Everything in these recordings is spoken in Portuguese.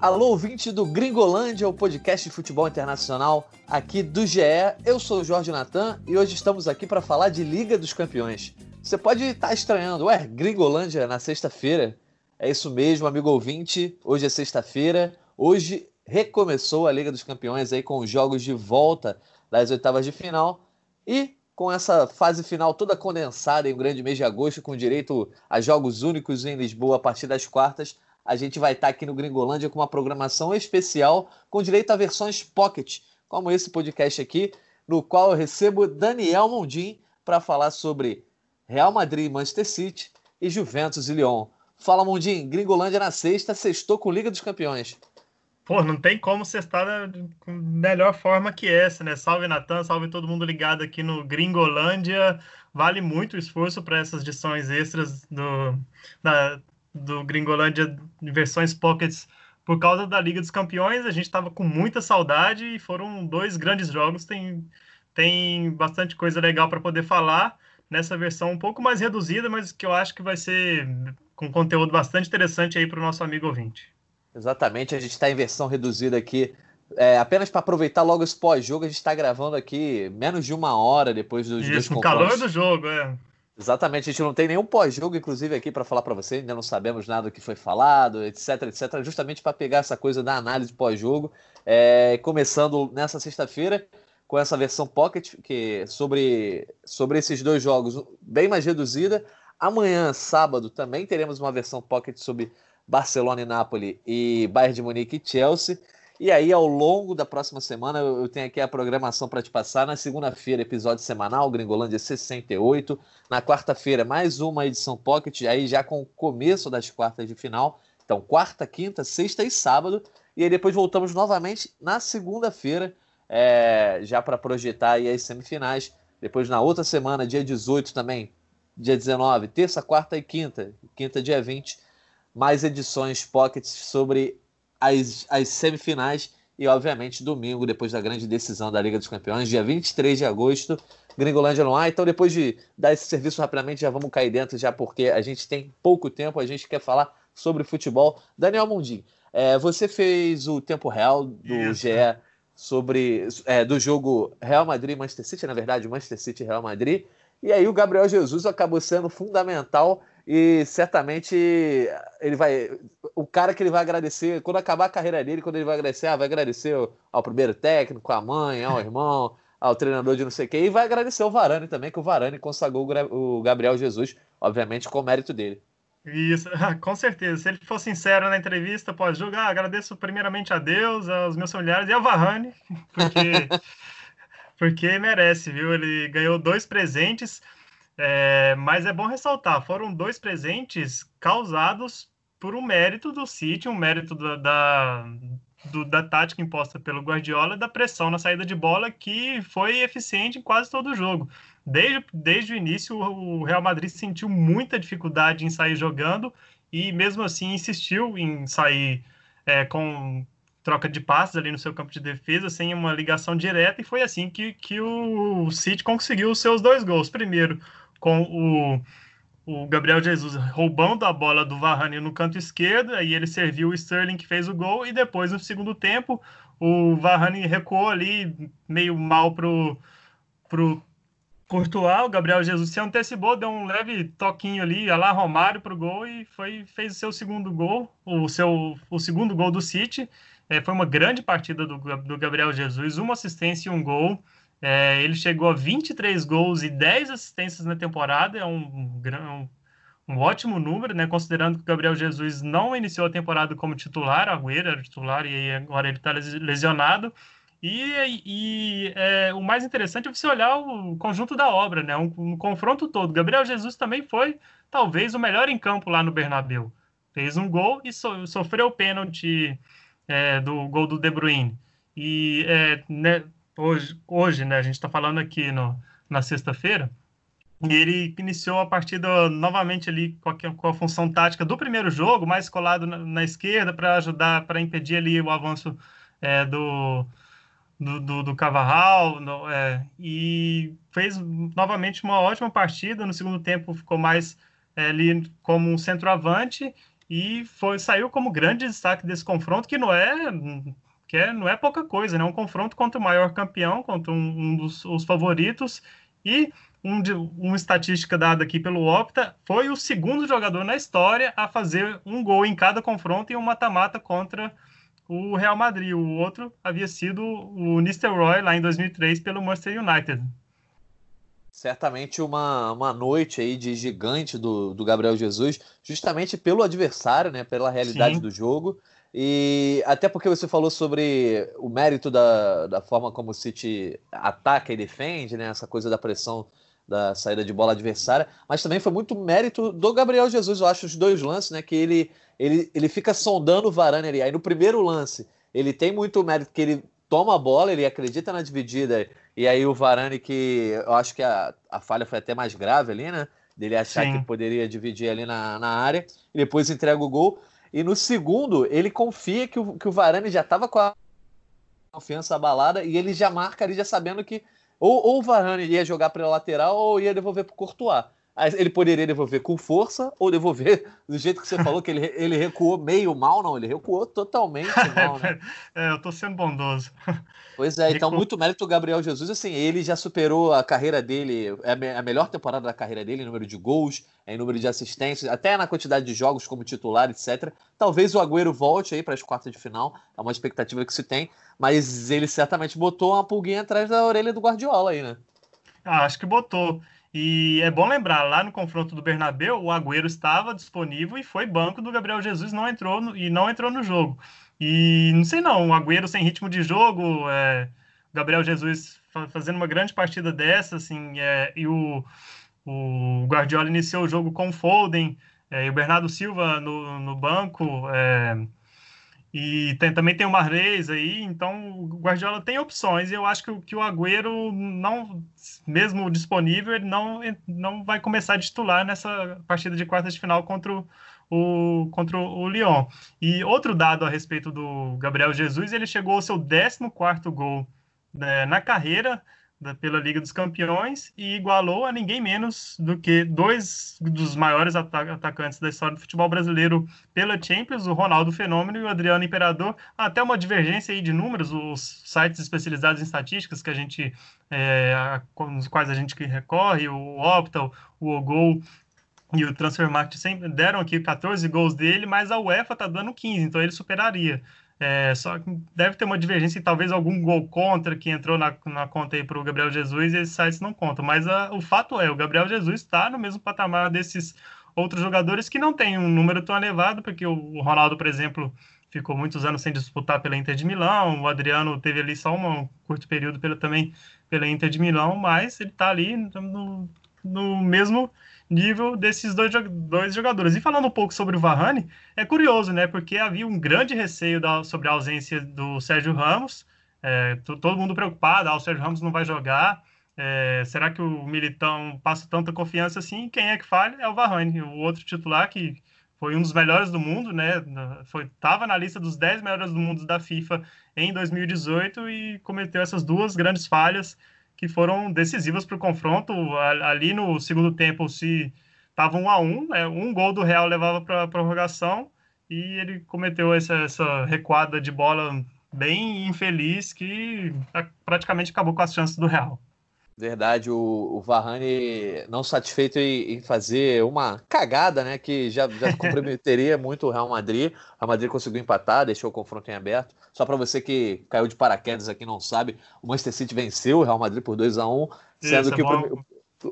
Alô, ouvinte do Gringolândia, o podcast de futebol internacional aqui do GE. Eu sou o Jorge Natan e hoje estamos aqui para falar de Liga dos Campeões. Você pode estar estranhando, ué, Gringolândia na sexta-feira? É isso mesmo, amigo ouvinte. Hoje é sexta-feira. Hoje recomeçou a Liga dos Campeões aí com os jogos de volta das oitavas de final e com essa fase final toda condensada em um grande mês de agosto, com direito a jogos únicos em Lisboa a partir das quartas a gente vai estar aqui no Gringolândia com uma programação especial com direito a versões pocket, como esse podcast aqui, no qual eu recebo Daniel Mondim para falar sobre Real Madrid, Manchester City e Juventus e Lyon. Fala, Mondim, Gringolândia na sexta, sextou com Liga dos Campeões. Pô, não tem como cestar com melhor forma que essa, né? Salve Natan, salve todo mundo ligado aqui no Gringolândia. Vale muito o esforço para essas edições extras do, da, do Gringolândia versões pockets por causa da Liga dos Campeões. A gente estava com muita saudade e foram dois grandes jogos. Tem, tem bastante coisa legal para poder falar nessa versão um pouco mais reduzida, mas que eu acho que vai ser com conteúdo bastante interessante aí para o nosso amigo ouvinte. Exatamente, a gente está em versão reduzida aqui. É, apenas para aproveitar logo esse pós-jogo, a gente está gravando aqui menos de uma hora depois dos Isso, no calor do jogo, é. Exatamente, a gente não tem nenhum pós-jogo, inclusive, aqui para falar para você, ainda não sabemos nada do que foi falado, etc, etc, justamente para pegar essa coisa da análise pós-jogo, é, começando nessa sexta-feira com essa versão Pocket, que sobre, sobre esses dois jogos bem mais reduzida. Amanhã, sábado, também teremos uma versão Pocket sobre Barcelona e Napoli e Bayern de Munique e Chelsea. E aí, ao longo da próxima semana, eu tenho aqui a programação para te passar. Na segunda-feira, episódio semanal, Gringolândia 68. Na quarta-feira, mais uma edição Pocket, aí já com o começo das quartas de final. Então, quarta, quinta, sexta e sábado. E aí depois voltamos novamente na segunda-feira, é, já para projetar aí as semifinais. Depois, na outra semana, dia 18 também, dia 19, terça, quarta e quinta. Quinta, dia 20, mais edições Pockets sobre as, as semifinais e, obviamente, domingo, depois da grande decisão da Liga dos Campeões, dia 23 de agosto, Gringolândia no ar. Então, depois de dar esse serviço rapidamente, já vamos cair dentro, já porque a gente tem pouco tempo, a gente quer falar sobre futebol. Daniel Mundim, é, você fez o tempo real do Isso. GE sobre é, do jogo Real Madrid Manchester City, na verdade, Manchester City Real Madrid. E aí o Gabriel Jesus acabou sendo fundamental e certamente ele vai. O cara que ele vai agradecer, quando acabar a carreira dele, quando ele vai agradecer, ah, vai agradecer ao primeiro técnico, à mãe, ao irmão, ao treinador de não sei quem, e vai agradecer ao Varane também, que o Varane consagrou o Gabriel Jesus, obviamente, com o mérito dele. Isso, com certeza. Se ele for sincero na entrevista, pode julgar. Agradeço primeiramente a Deus, aos meus familiares e ao Varane, porque, porque merece, viu? Ele ganhou dois presentes. É, mas é bom ressaltar, foram dois presentes causados por um mérito do City, um mérito da, da, do, da tática imposta pelo Guardiola, da pressão na saída de bola, que foi eficiente em quase todo o jogo. Desde, desde o início, o Real Madrid sentiu muita dificuldade em sair jogando e, mesmo assim, insistiu em sair é, com troca de passes ali no seu campo de defesa, sem uma ligação direta, e foi assim que, que o City conseguiu os seus dois gols. Primeiro, com o, o Gabriel Jesus roubando a bola do Varane no canto esquerdo, aí ele serviu o Sterling que fez o gol, e depois no segundo tempo o Varane recuou ali meio mal pro, pro Courtois, o Gabriel Jesus se antecipou, deu um leve toquinho ali, a lá Romário pro gol e foi, fez o seu segundo gol, o seu o segundo gol do City. É, foi uma grande partida do, do Gabriel Jesus, uma assistência e um gol. É, ele chegou a 23 gols e 10 assistências na temporada, é um, um, um, ótimo número, né? Considerando que o Gabriel Jesus não iniciou a temporada como titular, Agüero era titular e agora ele está lesionado. E, e é, o mais interessante é você olhar o conjunto da obra, né? Um, um confronto todo. Gabriel Jesus também foi, talvez, o melhor em campo lá no Bernabéu. Fez um gol e so, sofreu o pênalti é, do gol do De Bruyne. E é, né, hoje, hoje né, a gente está falando aqui no, na sexta-feira, e ele iniciou a partida novamente ali com a, com a, função tática do primeiro jogo, mais colado na, na esquerda para ajudar, para impedir ali o avanço é, do, do, do, do Cavarral, no, é, e fez novamente uma ótima partida. No segundo tempo ficou mais é, ali como um centroavante e foi saiu como grande destaque desse confronto, que não é que é, não é pouca coisa, né? Um confronto contra o maior campeão, contra um, um dos os favoritos e um de, uma estatística dada aqui pelo Opta, foi o segundo jogador na história a fazer um gol em cada confronto em um mata-mata contra o Real Madrid. O outro havia sido o Nistelrooy lá em 2003 pelo Manchester United. Certamente uma, uma noite aí de gigante do, do Gabriel Jesus, justamente pelo adversário, né, pela realidade Sim. do jogo. E até porque você falou sobre o mérito da, da forma como o City ataca e defende, né, essa coisa da pressão da saída de bola adversária, mas também foi muito mérito do Gabriel Jesus, eu acho, os dois lances, né, que ele ele, ele fica sondando o Varane ali. Aí no primeiro lance, ele tem muito mérito que ele toma a bola, ele acredita na dividida, e aí o Varane, que eu acho que a, a falha foi até mais grave ali, né? Dele achar Sim. que poderia dividir ali na, na área, e depois entrega o gol. E no segundo, ele confia que o, que o Varane já estava com a confiança abalada e ele já marca ali, já sabendo que ou, ou o Varane ia jogar para lateral ou ia devolver para o Courtois. Ele poderia devolver com força ou devolver do jeito que você falou, que ele, ele recuou meio mal, não, ele recuou totalmente mal, né? é, eu tô sendo bondoso. Pois é, então muito mérito do Gabriel Jesus, assim, ele já superou a carreira dele, é a melhor temporada da carreira dele em número de gols, em número de assistências, até na quantidade de jogos como titular, etc. Talvez o Agüero volte aí para as quartas de final, é uma expectativa que se tem, mas ele certamente botou uma pulguinha atrás da orelha do Guardiola aí, né? Ah, acho que botou. E é bom lembrar, lá no confronto do Bernabéu, o Agüero estava disponível e foi banco do Gabriel Jesus não entrou no, e não entrou no jogo. E não sei não, o Agüero sem ritmo de jogo, é, Gabriel Jesus fazendo uma grande partida dessa, assim, é, e o, o Guardiola iniciou o jogo com o Foden, é, e o Bernardo Silva no, no banco, é, e tem, também tem o Marrez aí, então o Guardiola tem opções, e eu acho que, que o Agüero, não, mesmo disponível, ele não, não vai começar a titular nessa partida de quartas de final contra o, o, contra o Lyon. E outro dado a respeito do Gabriel Jesus, ele chegou ao seu 14º gol né, na carreira, da, pela Liga dos Campeões e igualou a ninguém menos do que dois dos maiores atacantes da história do futebol brasileiro pela Champions, o Ronaldo Fenômeno e o Adriano Imperador. Até uma divergência aí de números, os sites especializados em estatísticas que a gente, é, com os quais a gente recorre, o Opta, o Ogol e o Transfermarkt sempre deram aqui 14 gols dele, mas a UEFA está dando 15, então ele superaria. É, só deve ter uma divergência e talvez algum gol contra que entrou na, na conta aí para o Gabriel Jesus e esses sites não contam. Mas a, o fato é, o Gabriel Jesus está no mesmo patamar desses outros jogadores que não tem um número tão elevado, porque o Ronaldo, por exemplo, ficou muitos anos sem disputar pela Inter de Milão, o Adriano teve ali só um curto período pela, também pela Inter de Milão, mas ele está ali no, no mesmo nível desses dois, dois jogadores. E falando um pouco sobre o Varane, é curioso, né? Porque havia um grande receio da, sobre a ausência do Sérgio Ramos, é, todo mundo preocupado, ah, o Sérgio Ramos não vai jogar. É, será que o Militão passa tanta confiança assim? Quem é que falha? É o Varane, o outro titular que foi um dos melhores do mundo, né? Foi estava na lista dos 10 melhores do mundo da FIFA em 2018 e cometeu essas duas grandes falhas que foram decisivas para o confronto. Ali no segundo tempo, se estava um a um, né? um gol do Real levava para a prorrogação e ele cometeu essa, essa recuada de bola bem infeliz que praticamente acabou com as chances do Real. Verdade, o, o Varane não satisfeito em, em, fazer uma cagada, né? Que já, já comprometeria muito o Real Madrid. O Real Madrid conseguiu empatar, deixou o confronto em aberto. Só para você que caiu de paraquedas aqui não sabe, o Manchester City venceu o Real Madrid por 2 a 1 sendo Isso, que é o,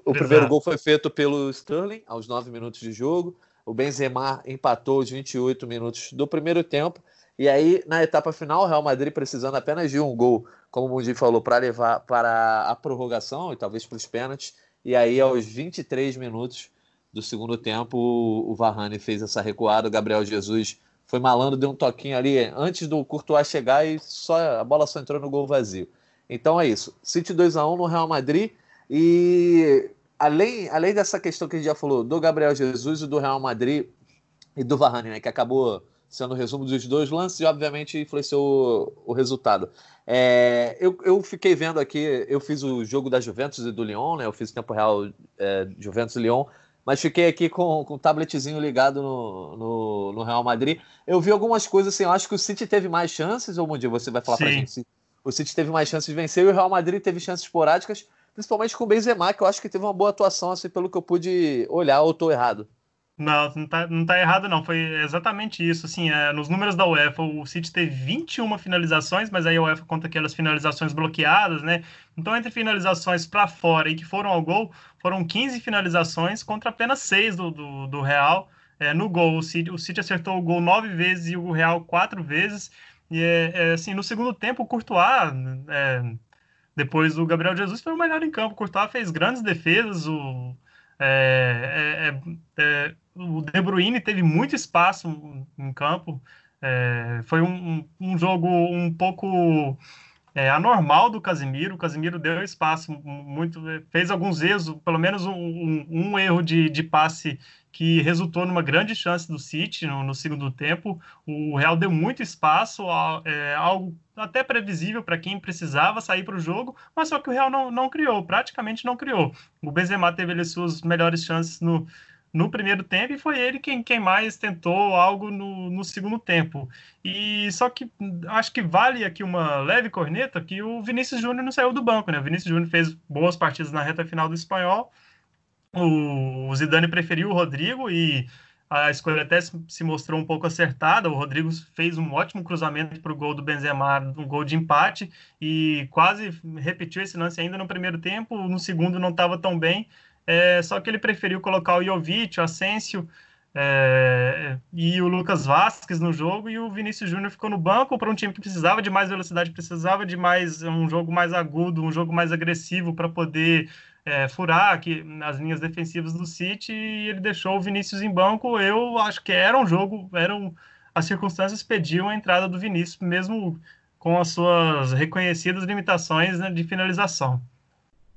o, primeiro gol foi feito pelo Sterling aos 9 minutos de jogo. O Benzema empatou aos 28 minutos do primeiro tempo. E aí, na etapa final, o Real Madrid precisando apenas de um gol, como o Mundi falou, para levar para a prorrogação e talvez para os pênaltis. E aí, aos 23 minutos do segundo tempo, o Varane fez essa recuada. O Gabriel Jesus foi malandro, deu um toquinho ali antes do Courtois chegar e só a bola só entrou no gol vazio. Então é isso. City 2 a 1 no Real Madrid. E além, além dessa questão que a gente já falou do Gabriel Jesus e do Real Madrid e do Varane, né, que acabou sendo o resumo dos dois lances e, obviamente, influenciou o, o resultado. É, eu, eu, fiquei vendo aqui, eu fiz o jogo da Juventus e do Lyon, né? Eu fiz tempo real é, Juventus e Lyon, mas fiquei aqui com, com o tabletzinho ligado no, no, no, Real Madrid. Eu vi algumas coisas assim, eu acho que o City teve mais chances, ou um dia você vai falar Sim. pra gente. O City teve mais chances de vencer e o Real Madrid teve chances esporádicas, principalmente com o Benzema, que eu acho que teve uma boa atuação, assim, pelo que eu pude olhar, ou estou errado. Não, não tá, não tá errado, não. Foi exatamente isso. Assim, é, nos números da UEFA, o City teve 21 finalizações, mas aí a UEFA conta aquelas finalizações bloqueadas, né? Então, entre finalizações para fora e que foram ao gol, foram 15 finalizações contra apenas 6 do, do, do Real é, no gol. O City, o City acertou o gol nove vezes e o Real quatro vezes. E, é, é assim, no segundo tempo, o Courtois, é, depois do Gabriel Jesus, foi o melhor em campo. O Courtois fez grandes defesas, o. É, é, é, o De Bruyne teve muito espaço em campo. É, foi um, um, jogo um pouco é, anormal do Casimiro. O Casimiro deu espaço muito, fez alguns erros, pelo menos um, um, um erro de, de, passe que resultou numa grande chance do City no, no segundo tempo. O Real deu muito espaço, é, algo até previsível para quem precisava sair para o jogo, mas só que o Real não, não criou, praticamente não criou. O Benzema teve ali suas melhores chances no no primeiro tempo e foi ele quem, quem mais tentou algo no, no segundo tempo. E só que acho que vale aqui uma leve corneta que o Vinícius Júnior não saiu do banco, né? O Vinícius Júnior fez boas partidas na reta final do espanhol. O, o Zidane preferiu o Rodrigo e a escolha até se mostrou um pouco acertada. O Rodrigo fez um ótimo cruzamento para o gol do Benzema, um gol de empate, e quase repetiu esse lance ainda no primeiro tempo. No segundo não estava tão bem, é, só que ele preferiu colocar o Jovic, o Asensio é, e o Lucas Vasquez no jogo e o Vinícius Júnior ficou no banco para um time que precisava de mais velocidade, precisava de mais um jogo mais agudo, um jogo mais agressivo para poder é, furar aqui as linhas defensivas do City e ele deixou o Vinícius em banco. Eu acho que era um jogo, eram as circunstâncias pediam a entrada do Vinícius, mesmo com as suas reconhecidas limitações né, de finalização.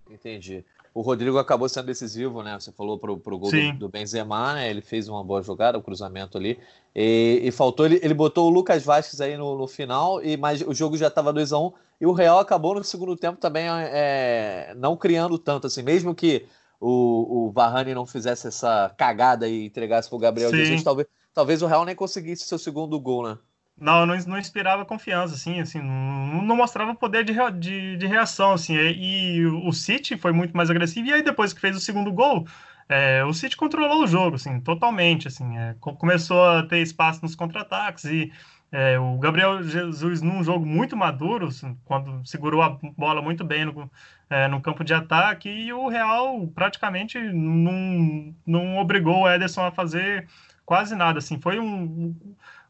Entendi. O Rodrigo acabou sendo decisivo, né? Você falou pro, pro gol do, do, Benzema, né? Ele fez uma boa jogada, o um cruzamento ali. E, e, faltou, ele, ele botou o Lucas Vasquez aí no, no final, e mas o jogo já estava 2 a 1 um, e o Real acabou no segundo tempo também é, não criando tanto, assim, mesmo que o, o Varane não fizesse essa cagada e entregasse pro Gabriel Sim. Jesus, talvez, talvez o Real nem conseguisse seu segundo gol, né? Não, não, não inspirava confiança, assim, assim, não, não mostrava poder de, de, de, reação, assim, e, e, o City foi muito mais agressivo, e aí depois que fez o segundo gol, é, o City controlou o jogo, assim, totalmente, assim, é, começou a ter espaço nos contra-ataques, e é, o Gabriel Jesus num jogo muito maduro, assim, quando segurou a bola muito bem no, é, no campo de ataque, e o Real praticamente não, não obrigou o Ederson a fazer quase nada, assim, foi um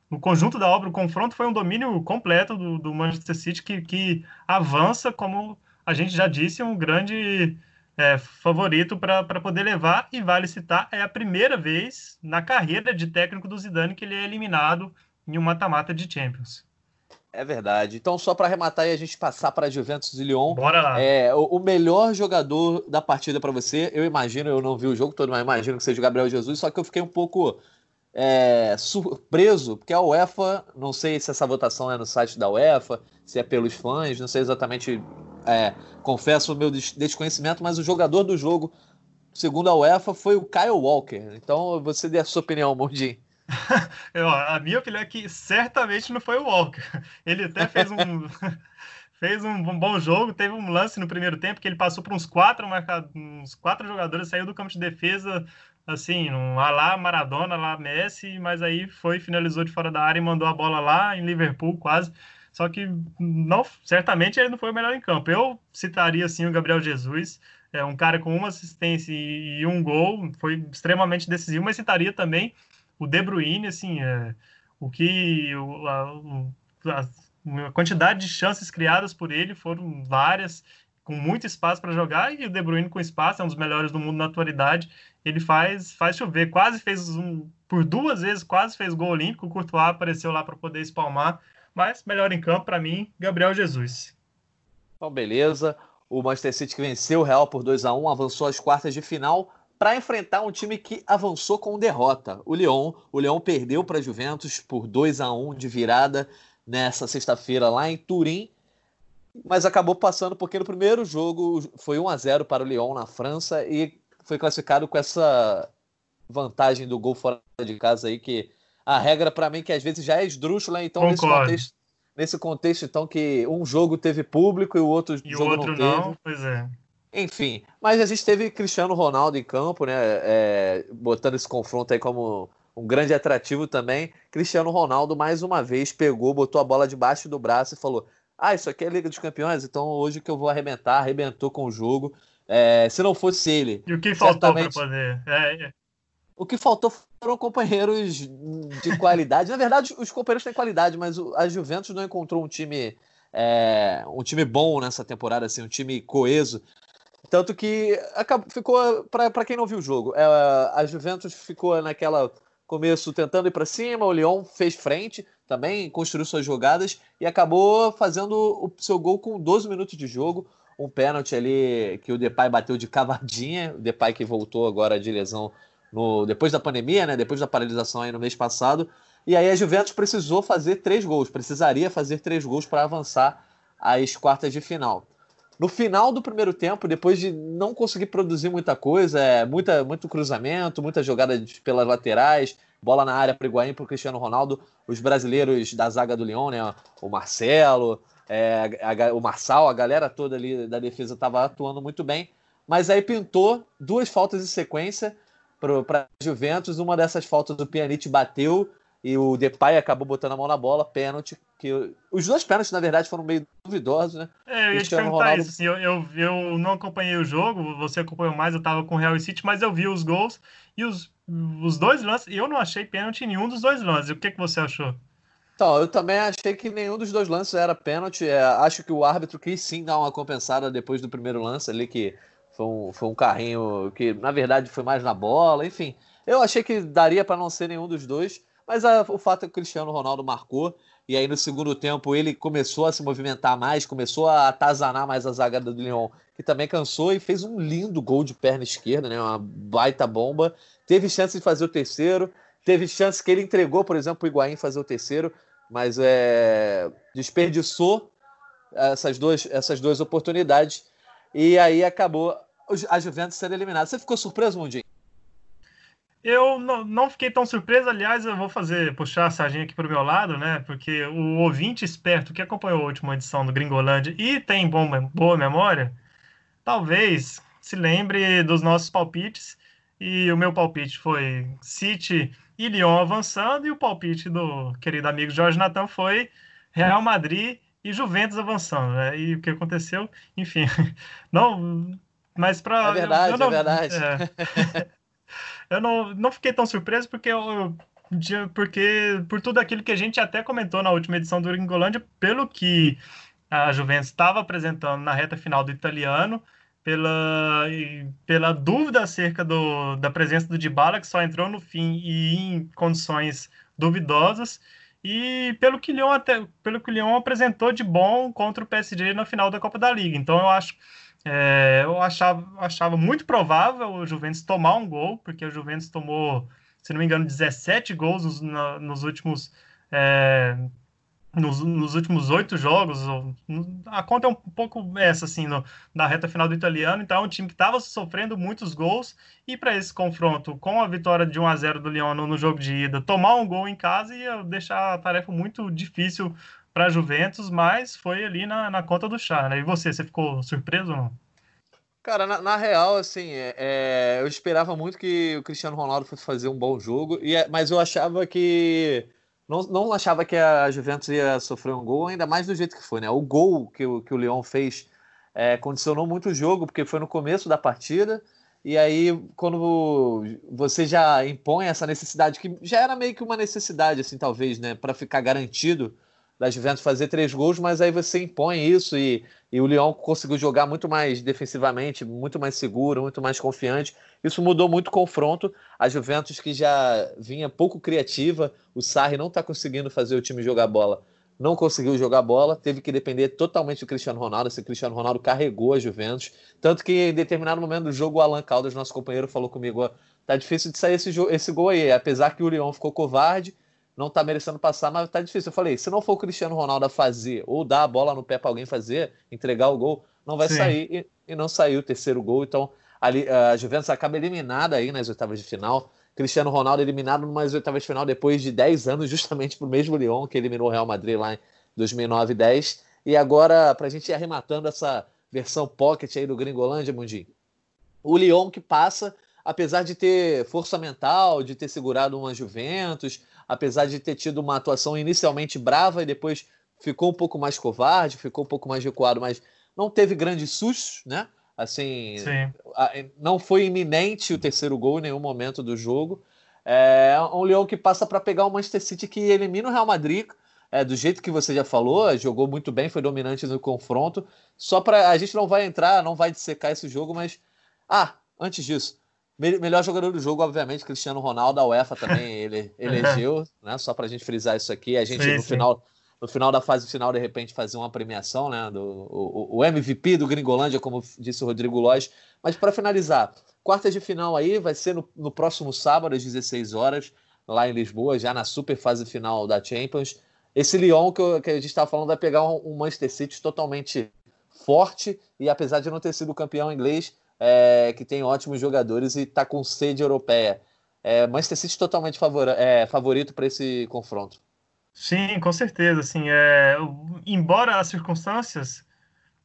no conjunto da obra, o confronto foi um domínio completo do, do Manchester City que, que, avança, como a gente já disse, um grande é, favorito para poder levar. E vale citar, é a primeira vez na carreira de técnico do Zidane que ele é eliminado em um mata-mata de Champions. É verdade. Então, só para arrematar e a gente passar para Juventus e Lyon. Bora lá. É, o, o melhor jogador da partida para você, eu imagino, eu não vi o jogo todo, mas imagino que seja o Gabriel Jesus, só que eu fiquei um pouco é, surpreso, porque a UEFA, não sei se essa votação é no site da UEFA, se é pelos fãs, não sei exatamente, é, confesso o meu desconhecimento, mas o jogador do jogo, segundo a UEFA, foi o Kyle Walker. Então você dê a sua opinião, Mundinho. a minha opinião é que certamente não foi o Walker. Ele até fez um. fez um, bom jogo, teve um lance no primeiro tempo que ele passou por uns quatro, uns quatro jogadores, saiu do campo de defesa, assim, um lá Maradona, lá Messi, mas aí foi, finalizou de fora da área e mandou a bola lá em Liverpool quase. Só que não, certamente ele não foi o melhor em campo. Eu citaria assim o Gabriel Jesus, é um cara com uma assistência e um gol, foi extremamente decisivo, mas citaria também o De Bruyne, assim, é, o que o, a, a quantidade de chances criadas por ele foram várias, com muito espaço para jogar, e o De Bruyne com espaço, é um dos melhores do mundo na atualidade ele faz, faz chover. Quase fez um. Por duas vezes, quase fez gol olímpico. O Courtois apareceu lá para poder espalmar. Mas melhor em campo, para mim, Gabriel Jesus. Então, beleza. O Manchester City que venceu o Real por 2 a 1 avançou às quartas de final. para enfrentar um time que avançou com derrota, o Lyon. O Lyon perdeu para a Juventus por 2 a 1 de virada nessa sexta-feira lá em Turim, mas acabou passando porque no primeiro jogo foi 1 a 0 para o Lyon na França e foi classificado com essa vantagem do gol fora de casa aí que a regra para mim que às vezes já é esdrúxula, então nesse contexto, nesse contexto então que um jogo teve público e o outro e jogo o outro não. Não, pois é. Enfim, mas a gente teve Cristiano Ronaldo em campo, né? É, botando esse confronto aí como um grande atrativo também. Cristiano Ronaldo, mais uma vez, pegou, botou a bola debaixo do braço e falou: Ah, isso aqui é Liga dos Campeões, então hoje que eu vou arrebentar, arrebentou com o jogo. É, se não fosse ele. E o que faltou para poder? É, é. O que faltou foram companheiros de qualidade. Na verdade, os companheiros têm qualidade, mas a Juventus não encontrou um time. É, um time bom nessa temporada, assim, um time coeso. Tanto que acabou, ficou, para quem não viu o jogo, é, a Juventus ficou naquela começo tentando ir para cima, o Lyon fez frente também, construiu suas jogadas e acabou fazendo o seu gol com 12 minutos de jogo. Um pênalti ali que o Depay bateu de cavadinha, o Depay que voltou agora de lesão no, depois da pandemia, né, depois da paralisação aí no mês passado. E aí a Juventus precisou fazer três gols, precisaria fazer três gols para avançar às quartas de final. No final do primeiro tempo, depois de não conseguir produzir muita coisa, é, muita, muito cruzamento, muita jogada pelas laterais, bola na área para o Higuaín, para o Cristiano Ronaldo, os brasileiros da zaga do Leão, né, o Marcelo, é, a, o Marçal, a galera toda ali da defesa estava atuando muito bem, mas aí pintou duas faltas em sequência para Juventus, uma dessas faltas do Pjanic bateu e o Depay acabou botando a mão na bola, pênalti, que os dois pênaltis, na verdade, foram meio duvidosos, né? É, eu ia te perguntar Ronaldo... isso, assim, eu, eu, eu, não acompanhei o jogo, você acompanhou mais, eu tava com o Real City, mas eu vi os gols e os, os dois lances, e eu não achei pênalti em nenhum dos dois lances. O que, que você achou? Então, eu também achei que nenhum dos dois lances era pênalti. É, acho que o árbitro quis sim dar uma compensada depois do primeiro lance ali, que foi um, foi um carrinho que, na verdade, foi mais na bola, enfim. Eu achei que daria para não ser nenhum dos dois. Mas a, o fato é que o Cristiano Ronaldo marcou, e aí no segundo tempo ele começou a se movimentar mais, começou a atazanar mais a zaga do Lyon, que também cansou e fez um lindo gol de perna esquerda, né? Uma baita bomba. Teve chance de fazer o terceiro, teve chance que ele entregou, por exemplo, o Higuaín fazer o terceiro, mas é, desperdiçou essas duas, essas duas oportunidades e aí acabou a Juventus sendo eliminada. Você ficou surpreso, Mundinho? Eu não, não, fiquei tão surpreso, aliás, eu vou fazer puxar a sardinha aqui para o meu lado, né? Porque o ouvinte esperto que acompanhou a última edição do Gringolândia e tem bom, boa memória, talvez se lembre dos nossos palpites. E o meu palpite foi City e Lyon avançando, e o palpite do querido amigo Jorge Natan foi Real Madrid e Juventus avançando, né? E o que aconteceu, enfim, não. Mas para. É verdade, não, é verdade. É, eu não, não fiquei tão surpreso porque eu, porque por tudo aquilo que a gente até comentou na última edição do Gringolândia, pelo que a Juventus estava apresentando na reta final do italiano, pela, pela dúvida acerca do, da presença do Dybala, que só entrou no fim e em condições duvidosas, e pelo que o pelo que o Lyon apresentou de bom contra o PSG na final da Copa da Liga. Então eu acho é, eu achava, achava muito provável o Juventus tomar um gol, porque o Juventus tomou, se não me engano, 17 gols nos, nos últimos. É, nos, nos, últimos oito jogos, a conta é um pouco essa, assim, no, na reta final do italiano. Então, é um time que estava sofrendo muitos gols. E para esse confronto, com a vitória de 1 a 0 do Lyon no, no, jogo de ida, tomar um gol em casa ia deixar a tarefa muito difícil para a Juventus, mas foi ali na, na conta do chá, né? E você, você ficou surpreso ou não? Cara, na, na real, assim, é, é, eu esperava muito que o Cristiano Ronaldo fosse fazer um bom jogo, e, é, mas eu achava que. Não, não achava que a Juventus ia sofrer um gol, ainda mais do jeito que foi, né? O gol que, o, que o Leão fez é, condicionou muito o jogo, porque foi no começo da partida, e aí quando você já impõe essa necessidade, que já era meio que uma necessidade, assim, talvez, né? para ficar garantido da Juventus fazer três gols, mas aí você impõe isso e, e o Lyon conseguiu jogar muito mais defensivamente, muito mais seguro, muito mais confiante. Isso mudou muito o confronto. A Juventus, que já vinha pouco criativa, o Sarri não está conseguindo fazer o time jogar bola não conseguiu jogar bola, teve que depender totalmente do Cristiano Ronaldo. Esse Cristiano Ronaldo carregou a Juventus. Tanto que em determinado momento do jogo, o Alan Caldas, nosso companheiro, falou comigo: tá difícil de sair esse, esse gol aí. Apesar que o Lyon ficou covarde, não tá merecendo passar, mas tá difícil. Eu falei: se não for o Cristiano Ronaldo a fazer, ou dar a bola no pé para alguém fazer, entregar o gol, não vai Sim. sair. E, e, não saiu o terceiro gol. Então, ali, a Juventus acaba eliminada aí nas oitavas de final. Cristiano Ronaldo eliminado numas oitavas de final depois de 10 anos, justamente pro mesmo Lyon que eliminou o Real Madrid lá em 2009 e 10. E agora, para a gente ir arrematando essa versão pocket aí do Gringolândia, Mundinho, o Lyon que passa, apesar de ter força mental, de ter segurado uma Juventus, apesar de ter tido uma atuação inicialmente brava e depois ficou um pouco mais covarde, ficou um pouco mais recuado, mas não teve grandes sustos, né? Assim, não foi iminente o terceiro gol em nenhum momento do jogo. É um Leão que passa para pegar o Manchester City que elimina o Real Madrid. É, do jeito que você já falou, jogou muito bem, foi dominante no confronto. Só para a gente não vai entrar, não vai dissecar esse jogo, mas ah, antes disso, melhor jogador do jogo, obviamente, Cristiano Ronaldo, a UEFA também ele elegeu, né? Só para a gente frisar isso aqui, a gente sim, no sim. final no final da fase final, de repente, fazer uma premiação, né? Do, o, o MVP do Gringolândia, como disse o Rodrigo Lois. Mas para finalizar, quartas de final aí vai ser no, no, próximo sábado, às 16 horas, lá em Lisboa, já na super fase final da Champions. Esse Lyon que, que a gente estava falando vai pegar um, um, Manchester City totalmente forte e apesar de não ter sido campeão inglês, é, que tem ótimos jogadores e está com sede europeia. É, Manchester City totalmente favor, é, favorito para esse confronto. Sim, com certeza. Assim, é, embora as circunstâncias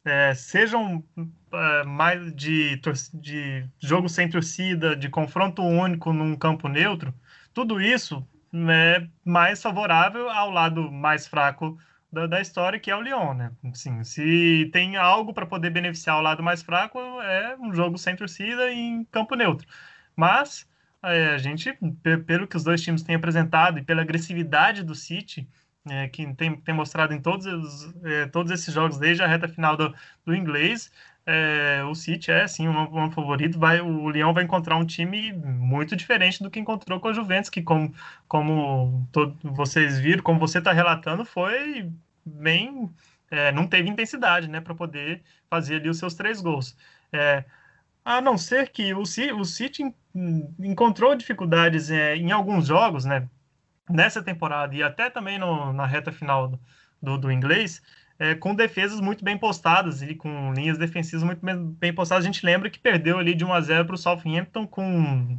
é, sejam é, mais de, de jogo sem torcida, de confronto único num campo neutro, tudo isso é mais favorável ao lado mais fraco da, da história, que é o Lyon, né? Assim, se tem algo para poder beneficiar o lado mais fraco, é um jogo sem torcida em campo neutro. Mas é, a gente, pelo que os dois times têm apresentado e pela agressividade do City, é, que tem, tem mostrado em todos, os, é, todos esses jogos, desde a reta final do, do inglês, é, o City é sim um, um, favorito. Vai, o Leão vai encontrar um time muito diferente do que encontrou com a Juventus, que, como, como todo, vocês viram, como você está relatando, foi bem. É, não teve intensidade né, para poder fazer ali os seus três gols. É, a não ser que o, o City encontrou dificuldades é, em alguns jogos, né? Nessa temporada e até também no, na reta final do, do, inglês, é, com defesas muito bem postadas e com linhas defensivas muito bem postadas. A gente lembra que perdeu ali de 1 a 0 para o Southampton com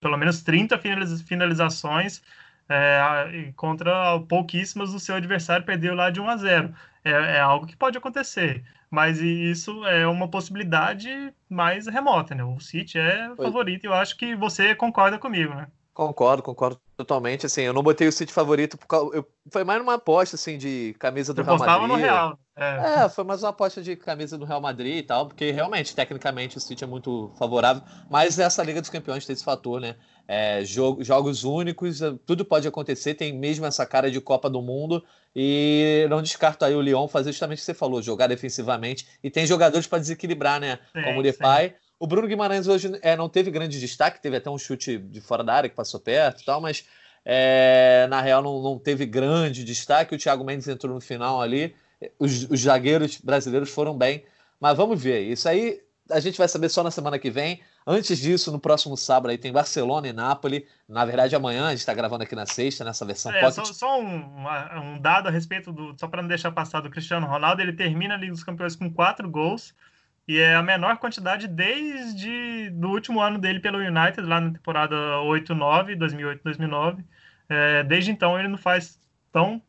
pelo menos 30 finalizações é, contra pouquíssimas do seu adversário, perdeu lá de 1 a 0. É, é, algo que pode acontecer, mas isso é uma possibilidade mais remota, né? O City é favorito e eu acho que você concorda comigo, né? Concordo, concordo totalmente. Assim, eu não botei o City favorito por causa. Eu... Foi mais uma aposta assim de camisa do eu Real Madrid. no Real. É. é. foi mais uma aposta de camisa do Real Madrid e tal, porque realmente, tecnicamente, o City é muito favorável. Mas essa Liga dos Campeões tem esse fator, né? É, jogo, jogos únicos, é, tudo pode acontecer, tem mesmo essa cara de Copa do Mundo. E não descarto aí o Lyon fazer justamente o que você falou, jogar defensivamente. E tem jogadores para desequilibrar, né? Sim, Como o Depay. Sim. O Bruno Guimarães hoje é, não teve grande destaque, teve até um chute de fora da área que passou perto e tal, mas é, na real não, não, teve grande destaque. O Thiago Mendes entrou no final ali. Os, os zagueiros brasileiros foram bem, mas vamos ver. Isso aí a gente vai saber só na semana que vem. Antes disso, no próximo sábado aí tem Barcelona e Nápoles. Na verdade, amanhã a gente está gravando aqui na sexta, nessa versão é, Só, só um, um, dado a respeito do. Só para não deixar passar do Cristiano Ronaldo, ele termina a Liga dos Campeões com quatro gols e é a menor quantidade desde do último ano dele pelo United, lá na temporada 8-9, 2008-2009. É, desde então ele não faz tão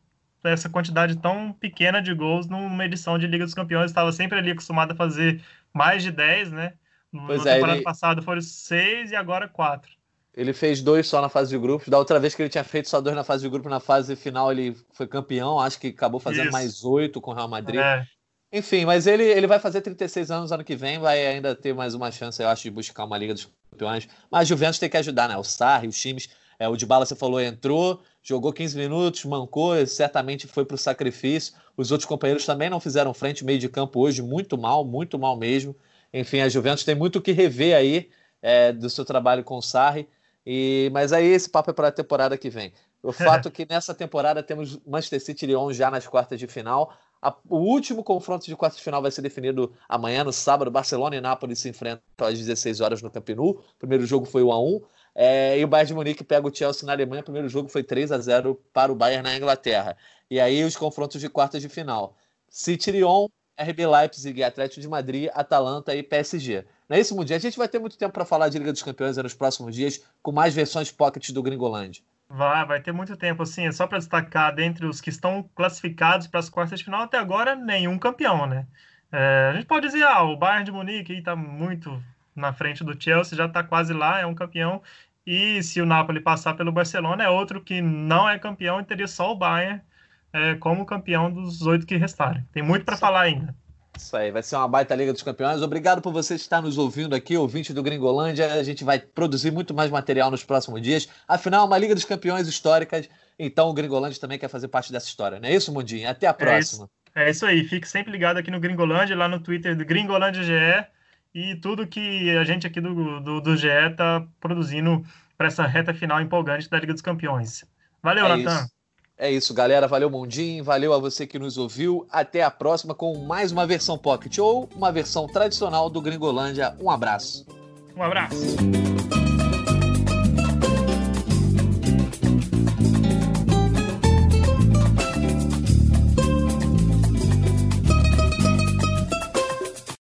essa quantidade tão pequena de gols numa edição de Liga dos Campeões. Estava sempre ali acostumado a fazer mais de 10, né? Pois na é, temporada ele... passada foram 6 e agora 4. Ele fez dois só na fase de grupos. Da outra vez que ele tinha feito só dois na fase de grupo, na fase final ele foi campeão. Acho que acabou fazendo Isso. mais oito com o Real Madrid. É. Enfim, mas ele, ele vai fazer 36 anos ano que vem, vai ainda ter mais uma chance, eu acho, de buscar uma Liga dos Campeões. Mas a Juventus tem que ajudar, né? O Sarri, os times. É, o Dybala, você falou, entrou, jogou 15 minutos, mancou, certamente foi para o sacrifício. Os outros companheiros também não fizeram frente, meio de campo hoje, muito mal, muito mal mesmo. Enfim, a Juventus tem muito o que rever aí é, do seu trabalho com o Sarri. E, mas aí esse papo é para a temporada que vem. O fato é que nessa temporada temos Manchester City e Lyon já nas quartas de final. A, o último confronto de quartas de final vai ser definido amanhã, no sábado. Barcelona e Nápoles se enfrentam às 16 horas no Camp Nou. O primeiro jogo foi 1 a 1 é, e o Bayern de Munique pega o Chelsea na Alemanha. O primeiro jogo foi 3 a 0 para o Bayern na Inglaterra. E aí os confrontos de quartas de final. City Lyon, RB Leipzig, Atlético de Madrid, Atalanta e PSG. Não é isso, Mundial? A gente vai ter muito tempo para falar de Liga dos Campeões nos próximos dias, com mais versões pocket do Gringolândia. Vai, vai ter muito tempo, assim, é só para destacar, dentre os que estão classificados para as quartas de final, até agora, nenhum campeão, né? É, a gente pode dizer, ah, o Bayern de Munique está muito na frente do Chelsea, já está quase lá, é um campeão, e se o Napoli passar pelo Barcelona, é outro que não é campeão e teria só o Bayern é, como campeão dos oito que restarem. Tem muito para falar ainda. Isso aí, vai ser uma baita Liga dos Campeões. Obrigado por você estar nos ouvindo aqui, ouvinte do Gringolândia. A gente vai produzir muito mais material nos próximos dias. Afinal, é uma Liga dos Campeões históricas, então o Gringolândia também quer fazer parte dessa história. Não é isso, Mundinho? Até a próxima. É isso, é isso aí. Fique sempre ligado aqui no Gringolândia, lá no Twitter do Gringolândia GE e tudo que a gente aqui do, do, do GE está produzindo para essa reta final empolgante da Liga dos Campeões. Valeu, é Natan. É isso, galera. Valeu, Mundinho. Valeu a você que nos ouviu. Até a próxima com mais uma versão Pocket ou uma versão tradicional do Gringolândia. Um abraço. Um abraço.